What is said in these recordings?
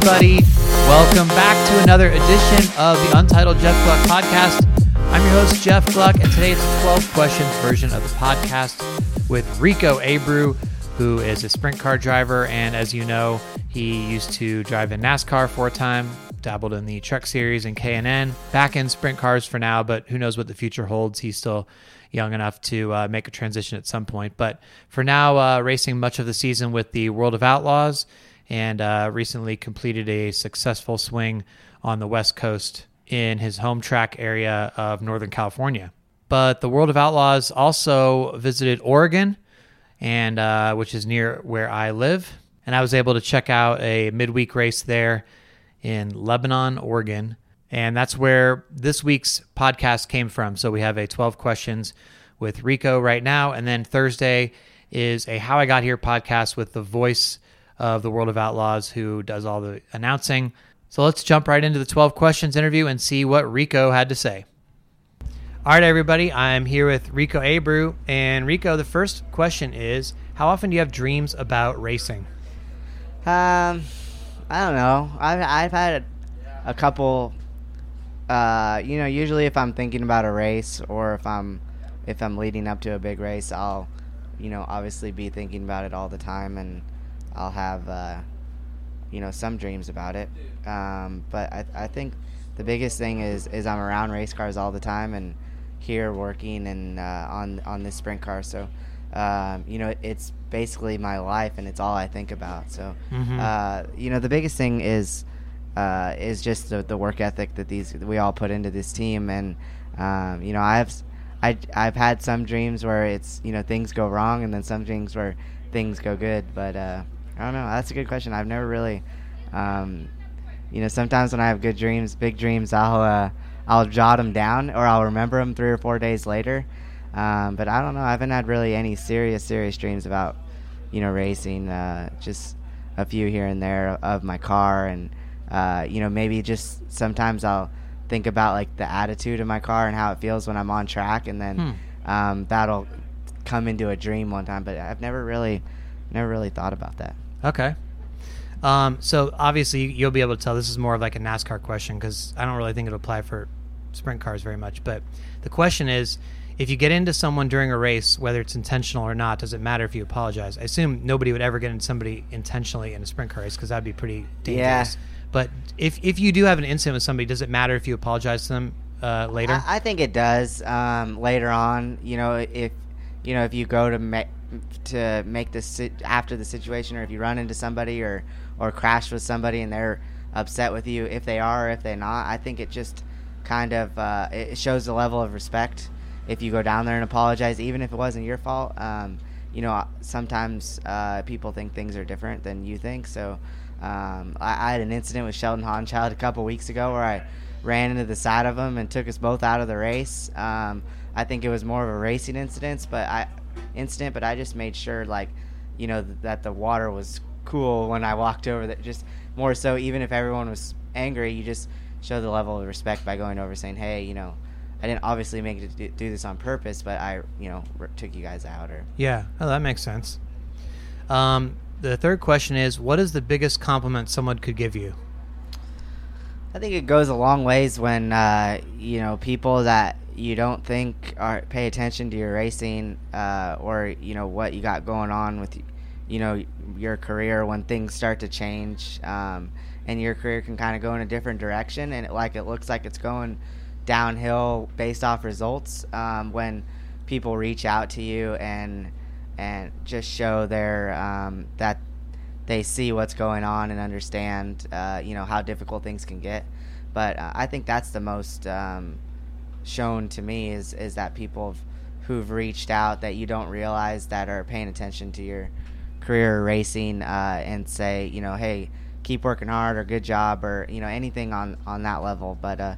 everybody. Welcome back to another edition of the Untitled Jeff Gluck podcast. I'm your host, Jeff Gluck, and today it's a 12 questions version of the podcast with Rico Abreu, who is a sprint car driver. And as you know, he used to drive in NASCAR for a time, dabbled in the Truck Series and K&N, back in sprint cars for now, but who knows what the future holds. He's still young enough to uh, make a transition at some point. But for now, uh, racing much of the season with the World of Outlaws and uh, recently completed a successful swing on the West Coast in his home track area of Northern California. But the World of Outlaws also visited Oregon, and uh, which is near where I live, and I was able to check out a midweek race there in Lebanon, Oregon. And that's where this week's podcast came from. So we have a 12 questions with Rico right now. And then Thursday is a How I Got Here podcast with the voice of the World of Outlaws who does all the announcing. So let's jump right into the 12 questions interview and see what Rico had to say. All right, everybody, I'm here with Rico Abreu. And Rico, the first question is How often do you have dreams about racing? Um, I don't know. I've I've had a, a couple. Uh, you know, usually if I'm thinking about a race or if I'm if I'm leading up to a big race, I'll, you know, obviously be thinking about it all the time, and I'll have, uh, you know, some dreams about it. Um, but I I think the biggest thing is is I'm around race cars all the time and here working and uh, on on this sprint car, so. Um, you know, it's basically my life, and it's all I think about. So, Mhm. uh, you know, the biggest thing is uh, is just the, the work ethic that these we all put into this team, and um, you know, I've I, I've had some dreams where it's you know things go wrong, and then some dreams where things go good. But uh, I don't know. That's a good question. I've never really, um, you know, sometimes when I have good dreams, big dreams, I'll uh, I'll jot them down or I'll remember them three or four days later. Um, but I don't know. I haven't had really any serious, serious dreams about, you know, racing. Uh, just a few here and there of my car, and uh, you know, maybe just sometimes I'll think about like the attitude of my car and how it feels when I'm on track, and then Hmm. um, that'll come into a dream one time. But I've never really, never really thought about that. Okay. Um, so obviously you'll be able to tell this is more of like a NASCAR question because I don't really think it'll apply for sprint cars very much. But the question is, if you get into someone during a race, whether it's intentional or not, does it matter if you apologize? I assume nobody would ever get into somebody intentionally in a sprint car race because that'd be pretty dangerous. Yeah. But if if you do have an incident with somebody, does it matter if you apologize to them uh, later? I, I think it does. Um, later on, you know, if you know if you go to make to make this after the situation, or if you run into somebody or or crash with somebody and they're upset with you, if they are or if they're not, I think it just kind of uh, it shows the level of respect if you go down there and apologize, even if it wasn't your fault. Um, you know, sometimes uh, people think things are different than you think. So um, I, I had an incident with Sheldon Haudenschild a couple weeks ago where I ran into the side of him and took us both out of the race. Um, I think it was more of a racing incident, but I incident, but I just made sure like you know th- that the water was cool when I walked over. That just more so, even if everyone was angry, you just show the level of respect by going over saying, "Hey, you know." I didn't obviously make it do, do this on purpose, but I, you know, r- took you guys out. Or yeah, oh, that makes sense. Um, the third question is, what is the biggest compliment someone could give you? I think it goes a long ways when uh, you know people that you don't think are pay attention to your racing uh, or you know what you got going on with you know your career when things start to change um, and your career can kind of go in a different direction and it, like it looks like it's going downhill based off results um, when people reach out to you and and just show their um, that they see what's going on and understand, uh, you know, how difficult things can get. But uh, I think that's the most um, shown to me is is that people who've reached out that you don't realize that are paying attention to your career racing uh, and say, you know, hey, keep working hard or good job or you know anything on on that level. But uh,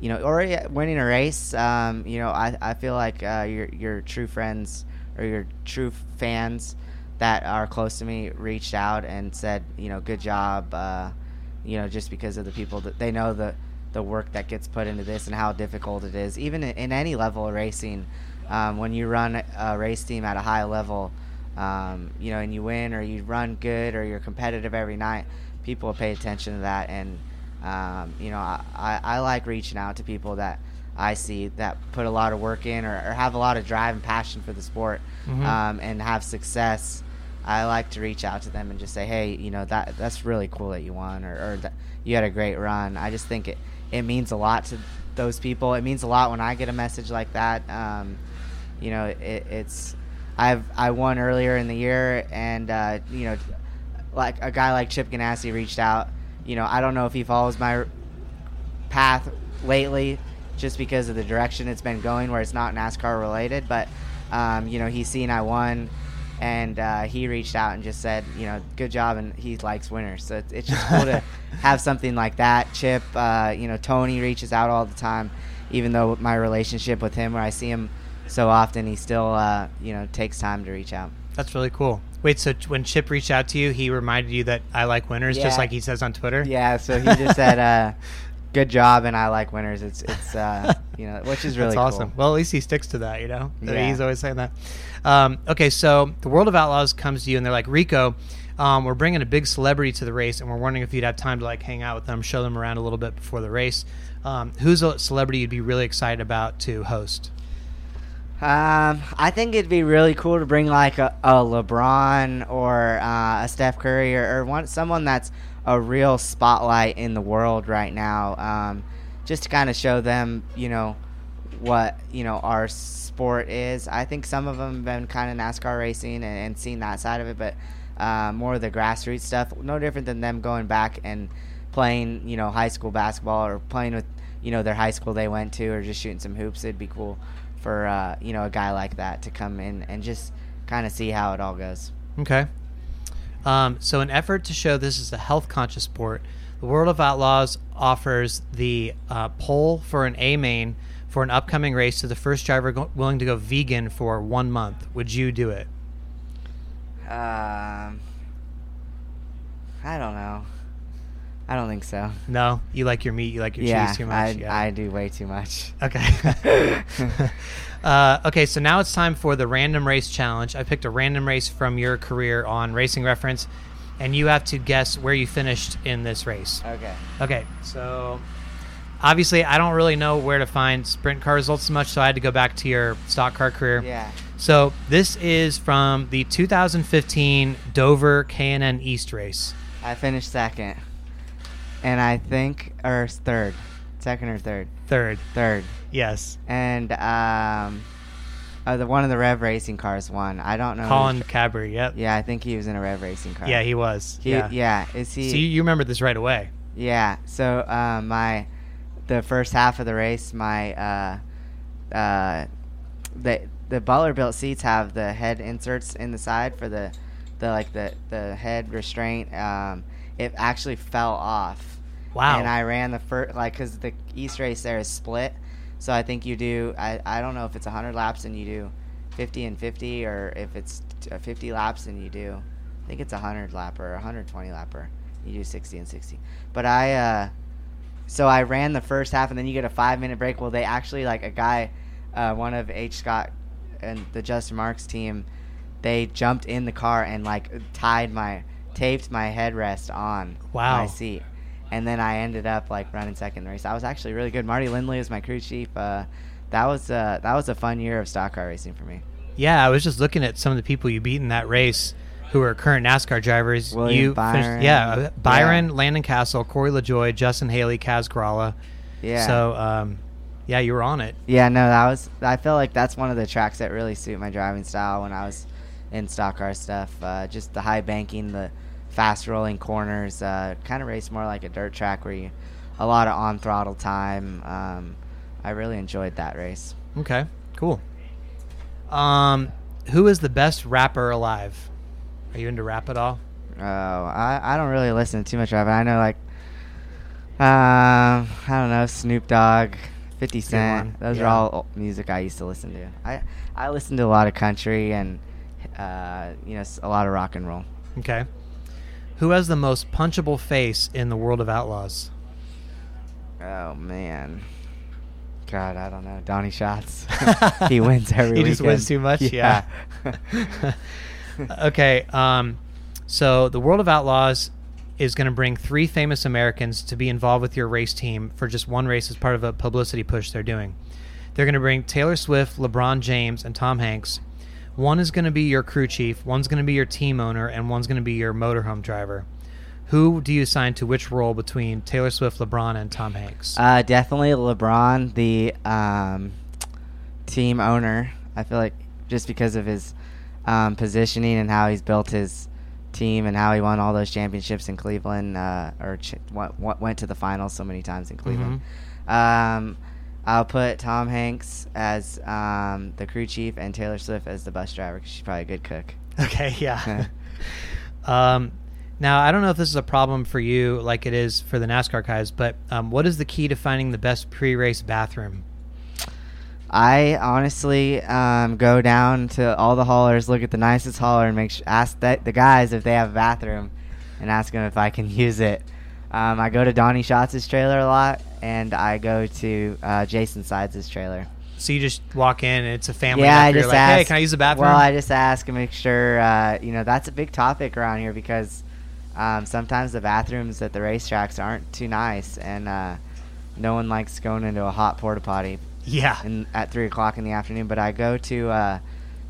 you know, or winning a race, um, you know, I, I feel like uh, your your true friends or your true fans that are close to me reached out and said, you know, good job, uh, you know, just because of the people that they know the the work that gets put into this and how difficult it is, even in, in any level of racing. Um, when you run a race team at a high level, um, you know, and you win or you run good or you're competitive every night, people pay attention to that. And um, you know, I, I, like reaching out to people that I see that put a lot of work in or, or have a lot of drive and passion for the sport Mhm. um, and have success. I like to reach out to them and just say, hey, you know that that's really cool that you won or, or that you had a great run. I just think it it means a lot to those people. It means a lot when I get a message like that. Um, you know, it, it's I've I won earlier in the year, and uh, you know, like a guy like Chip Ganassi reached out. You know, I don't know if he follows my path lately, just because of the direction it's been going, where it's not NASCAR related. But um, you know, he's seen I won, and uh, he reached out and just said, you know, good job, and he likes winners. So it's, it's just cool to have something like that. Chip, uh, you know, Tony reaches out all the time, even though my relationship with him, where I see him so often, he still, uh, you know, takes time to reach out. That's really cool. Wait, so when Chip reached out to you, he reminded you that I like winners, just like he says on Twitter. Yeah, so he just said, uh, "Good job," and I like winners. It's it's uh, you know, which is really That's awesome. cool. Well, at least he sticks to that, you know. Yeah. He's always saying that. Um, okay, so the World of Outlaws comes to you, and they're like, Rico, um, we're bringing a big celebrity to the race, and we're wondering if you'd have time to like hang out with them, show them around a little bit before the race. Um, who's a celebrity you'd be really excited about to host? Um, I think it'd be really cool to bring like a, a LeBron or uh, a Steph Curry or, or one someone that's a real spotlight in the world right now. Um, just to kind of show them, you know, what you know our sport is. I think some of them have been kind of NASCAR racing and, and seen that side of it, but uh, more of the grassroots stuff. No different than them going back and playing, you know, high school basketball or playing with, you know, their high school they went to or just shooting some hoops. It'd be cool for uh, you know a guy like that to come in and just kind of see how it all goes. Okay. Um, so, in effort to show this is a health conscious sport, the World of Outlaws offers the uh, poll for an A main for an upcoming race to the first driver go- willing to go vegan for one month. Would you do it? Um, I don't know. I don't think so. No, you like your meat, you like your yeah, cheese too much. I, yeah. I do way too much. Okay. uh, okay, so now it's time for the random race challenge. I picked a random race from your career on Racing Reference, and you have to guess where you finished in this race. Okay. Okay, so obviously I don't really know where to find sprint car results so much, so I had to go back to your stock car career. Yeah. So this is from the 2015 Dover K&N East race. I finished second, and I think or third, second or third, Third, third, yes. and um, uh, the one of the Rev Racing cars won. I don't know. Colin who's- Cabre, yep. Yeah, I think he was in a Rev Racing car. Yeah, he was. He, yeah. yeah. Is he? So you, you remember this right away. Yeah. So um, my the first half of the race, my uh, uh, the the Butler built seats have the head inserts in the side for the the like the the head restraint. Um, it actually fell off. Wow. And I ran the first like because the East race there is split, so I think you do. I I don't know if it's 100 laps and you do 50 and 50, or if it's uh, 50 laps and you do. I think it's a 100 lapper or 120 lapper. You do 60 and 60. But I uh, so I ran the first half and then you get a five minute break. Well, they actually like a guy, uh, one of H Scott and the Justin Marks team, they jumped in the car and like tied my taped my headrest on Wow. my seat. And then I ended up like running second the race. I was actually really good. Marty Lindley was my crew chief. Uh, that was uh, that was a fun year of stock car racing for me. Yeah, I was just looking at some of the people you beat in that race who are current NASCAR drivers. William you Byron. yeah, uh, Byron, Yeah. Landon Cassill, Corey LaJoie, Justin Haley, Kaz Grala. Yeah. So, um, yeah, you were on it. Yeah, no, that was. I feel like that's one of the tracks that really suit my driving style when I was in stock car stuff. Uh, just the high banking, the fast rolling corners. Uh, kind of race more like a dirt track where you a lot of on throttle time. Um, I really enjoyed that race. Okay, cool. Um, who is the best rapper alive? Are you into rap at all? Oh, I, I don't really listen to too much rap. I know like, um, I don't know Snoop Dogg, Fifty Cent. Those Yeah. are all music I used to listen to. I I listen to a lot of country and uh, you know a lot of rock and roll. Okay. Who has the most punchable face in the world of outlaws? Oh man. God, I don't know. Donnie Schatz. he wins every He just weekend. wins too much? Yeah. okay. Um, so the World of Outlaws is going to bring three famous Americans to be involved with your race team for just one race as part of a publicity push they're doing. They're going to bring Taylor Swift, LeBron James, and Tom Hanks. One is going to be your crew chief, one's going to be your team owner, and one's going to be your motorhome driver. Who do you assign to which role between Taylor Swift, LeBron, and Tom Hanks? Uh, definitely LeBron, the um, team owner. I feel like just because of his um, positioning and how he's built his team and how he won all those championships in Cleveland, uh, or ch- went, went to the finals so many times in Cleveland. Um, I'll put Tom Hanks as um, the crew chief and Taylor Swift as the bus driver because she's probably a good cook. Okay, yeah. um, now, I don't know if this is a problem for you like it is for the NASCAR guys, but um, what is the key to finding the best pre race bathroom? I honestly um, go down to all the haulers, look at the nicest hauler, and make sure, ask that, the guys if they have a bathroom, and ask them if I can use it. Um, I go to Donnie Schatz' trailer a lot, and I go to uh, Jason Sides' trailer. So you just walk in and it's a family. Yeah, I just you're like, ask. Hey, can I use the bathroom? Well, I just ask and make sure. Uh, you know, that's a big topic around here because um, sometimes the bathrooms at the racetracks aren't too nice, and uh, no one likes going into a hot porta potty yeah. in, at three o'clock in the afternoon. But I go to uh,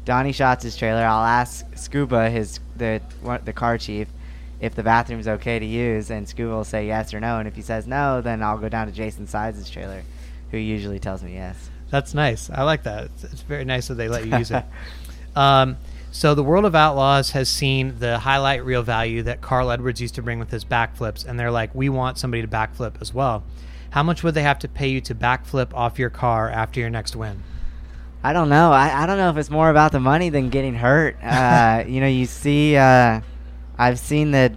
Donnie Schatz' trailer. I'll ask Scuba, his the the car chief, if the bathroom's okay to use, and Scuba will say yes or no. And if he says no, then I'll go down to Jason Sides' trailer, who usually tells me yes. That's nice. I like that. It's, it's very nice that they let you use it. Um, so the World of Outlaws has seen the highlight reel value that Carl Edwards used to bring with his backflips, and they're like, we want somebody to backflip as well. How much would they have to pay you to backflip off your car after your next win? I don't know. I, I don't know if it's more about the money than getting hurt. Uh, you know, you see, uh, I've seen the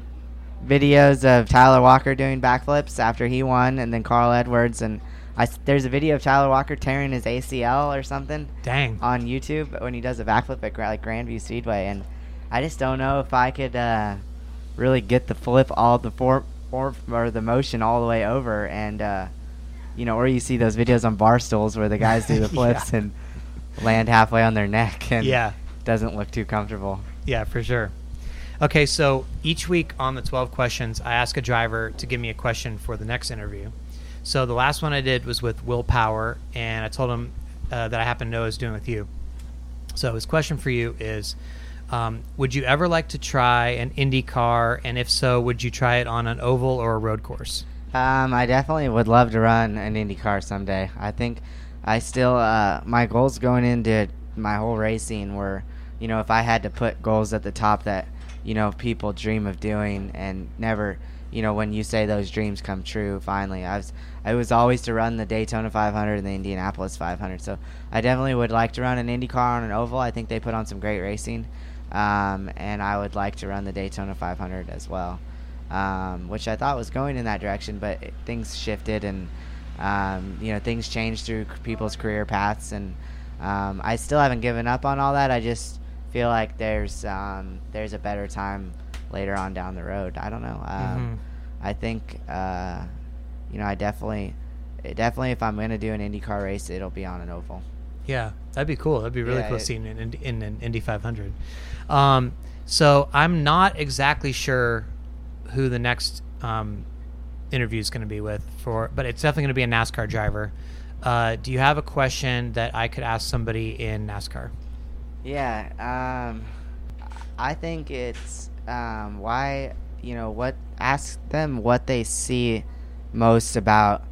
videos of Tyler Walker doing backflips after he won, and then Carl Edwards, and I there's a video of Tyler Walker tearing his ACL or something Dang. on YouTube when he does a backflip at like Grandview Speedway, and I just don't know if I could uh, really get the flip all the for, for or the motion all the way over, and uh, you know, or you see those videos on bar stools where the guys do the flips Yeah. and land halfway on their neck, and Yeah. doesn't look too comfortable. Yeah, for sure. Okay, so each week on the 12 questions, I ask a driver to give me a question for the next interview. So the last one I did was with Will Power, and I told him uh, that I happen to know is doing with you. So his question for you is um, Would you ever like to try an Indy car? And if so, would you try it on an oval or a road course? Um, I definitely would love to run an Indy car someday. I think I still uh, my goals going into my whole racing were, you know, if I had to put goals at the top that you know people dream of doing and never, you know, when you say those dreams come true, finally, I was I was always to run the Daytona 500 and the Indianapolis 500. So I definitely would like to run an Indy car on an oval. I think they put on some great racing, um, and I would like to run the Daytona 500 as well um, which I thought was going in that direction, but it, things shifted and um, you know things changed through people's career paths, and um, I still haven't given up on all that. I just feel like there's um, there's a better time later on down the road. I don't know. Um, I think uh, you know I definitely definitely if I'm gonna do an IndyCar race, it'll be on an oval. Yeah, that'd be cool. That'd be really Yeah, cool it- seeing in, in an Indy 500. Um, so I'm not exactly sure who the next um, interview is going to be with for, but it's definitely going to be a NASCAR driver. Uh, do you have a question that I could ask somebody in NASCAR? Yeah, um, I think it's um, why you know what. Ask them what they see most about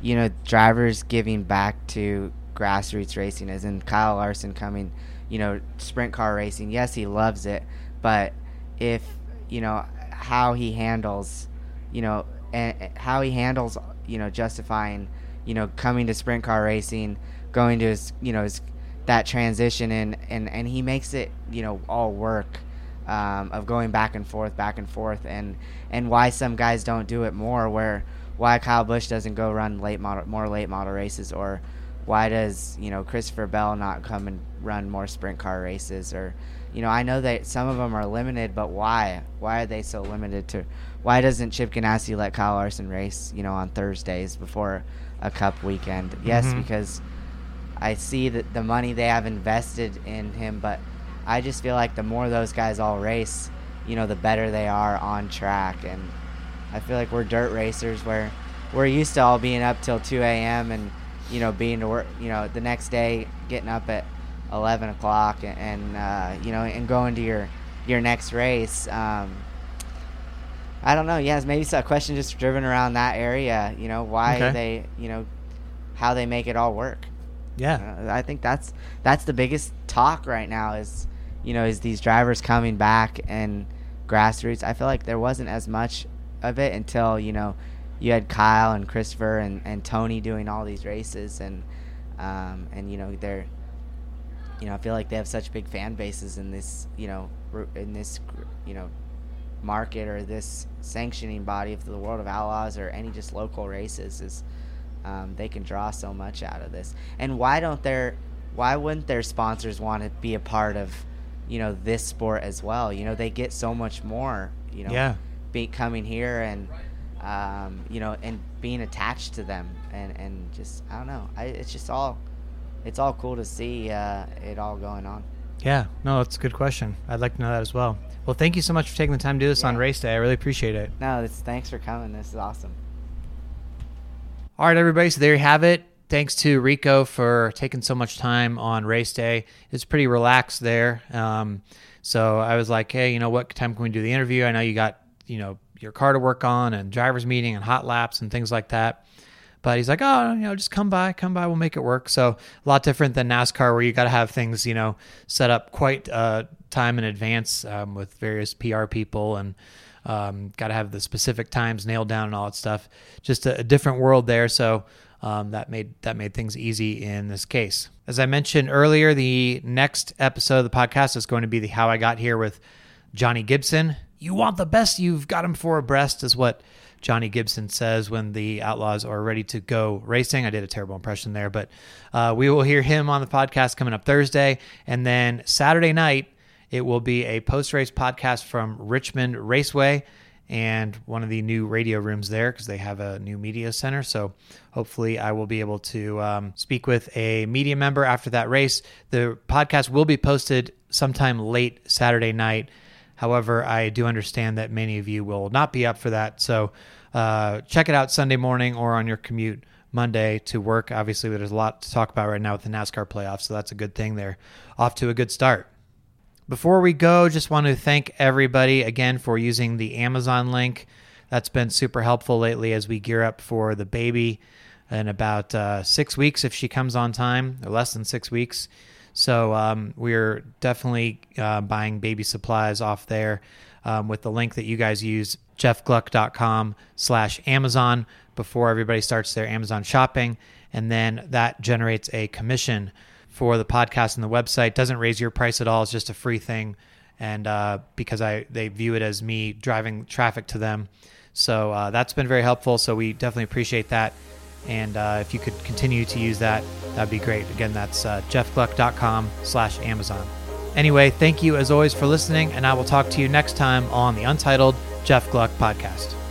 you know drivers giving back to grassroots racing, as in Kyle Larson coming, you know, sprint car racing. Yes, he loves it, but if you know how he handles, you know, and how he handles, you know, justifying, you know, coming to sprint car racing, going to his, you know, his that transition and and and he makes it, you know, all work. Um, of going back and forth, back and forth, and and why some guys don't do it more. Where why Kyle Busch doesn't go run late model, more late model races, or why does you know Christopher Bell not come and run more sprint car races, or you know I know that some of them are limited, but why? Why are they so limited to? Why doesn't Chip Ganassi let Kyle Larson race, you know, on Thursdays before a Cup weekend? Yes, Mhm. because I see that the money they have invested in him, but I just feel like the more those guys all race, you know, the better they are on track. And I feel like we're dirt racers where we're used to all being up till 2 a.m. and, you know, being to work, you know, the next day getting up at 11 o'clock and, uh, you know, and going to your, your next race. Um, I don't know. Yes, maybe it's a question just driven around that area. You know why Okay. they, you know, how they make it all work. Yeah. I think that's that's the biggest talk right now is, you know, is these drivers coming back and grassroots. I feel like there wasn't as much of it until you know, you had Kyle and Christopher and, and Tony doing all these races and, um, and you know they're, you know, I feel like they have such big fan bases in this, you know, in this, you know, market or this sanctioning body of the World of Outlaws or any just local races is um, they can draw so much out of this. And why don't their why wouldn't their sponsors want to be a part of you know this sport as well? You know they get so much more. You know, Yeah. be coming here and um, you know and being attached to them and and just I don't know. I, it's just all it's all cool to see uh, it all going on. Yeah. No, that's a good question. I'd like to know that as well. Well, thank you so much for taking the time to do this on race day. I really appreciate it. No, it's, thanks for coming. This is awesome. All right, everybody. So there you have it. Thanks to Rico for taking so much time on race day. It's pretty relaxed there. Um, so I was like, hey, you know what time can we do the interview? I know you got, you know, your car to work on and driver's meeting and hot laps and things like that. But he's like, oh, you know, just come by, come by, we'll make it work. So a lot different than NASCAR, where you got to have things, you know, set up quite uh, time in advance um, with various PR people and um, got to have the specific times nailed down and all that stuff. Just a, a different world there. So um, that made that made things easy in this case. As I mentioned earlier, the next episode of the podcast is going to be the How I Got Here with Johnny Gibson. You want the best, you've got him for abreast, is what Johnny Gibson says when the Outlaws are ready to go racing. I did a terrible impression there, but uh, we will hear him on the podcast coming up Thursday. And then Saturday night, it will be a post race podcast from Richmond Raceway and one of the new radio rooms there because they have a new media center. So hopefully, I will be able to um, speak with a media member after that race. The podcast will be posted sometime late Saturday night. However, I do understand that many of you will not be up for that. So uh, check it out Sunday morning or on your commute Monday to work. Obviously, there's a lot to talk about right now with the NASCAR playoffs. So that's a good thing. They're off to a good start. Before we go, just want to thank everybody again for using the Amazon link. That's been super helpful lately as we gear up for the baby in about uh, six weeks if she comes on time, or less than six weeks. So um, we're definitely uh, buying baby supplies off there um, with the link that you guys use, jeffgluck.com slash Amazon before everybody starts their Amazon shopping. And then that generates a commission for the podcast and the website. Doesn't raise your price at all. It's just a free thing. And uh, because I they view it as me driving traffic to them. So uh, that's been very helpful. So we definitely appreciate that. And uh, if you could continue to use that, that'd be great. Again, that's uh, jeffgluck.com slash Amazon. Anyway, thank you as always for listening, and I will talk to you next time on the Untitled Jeff Gluck podcast.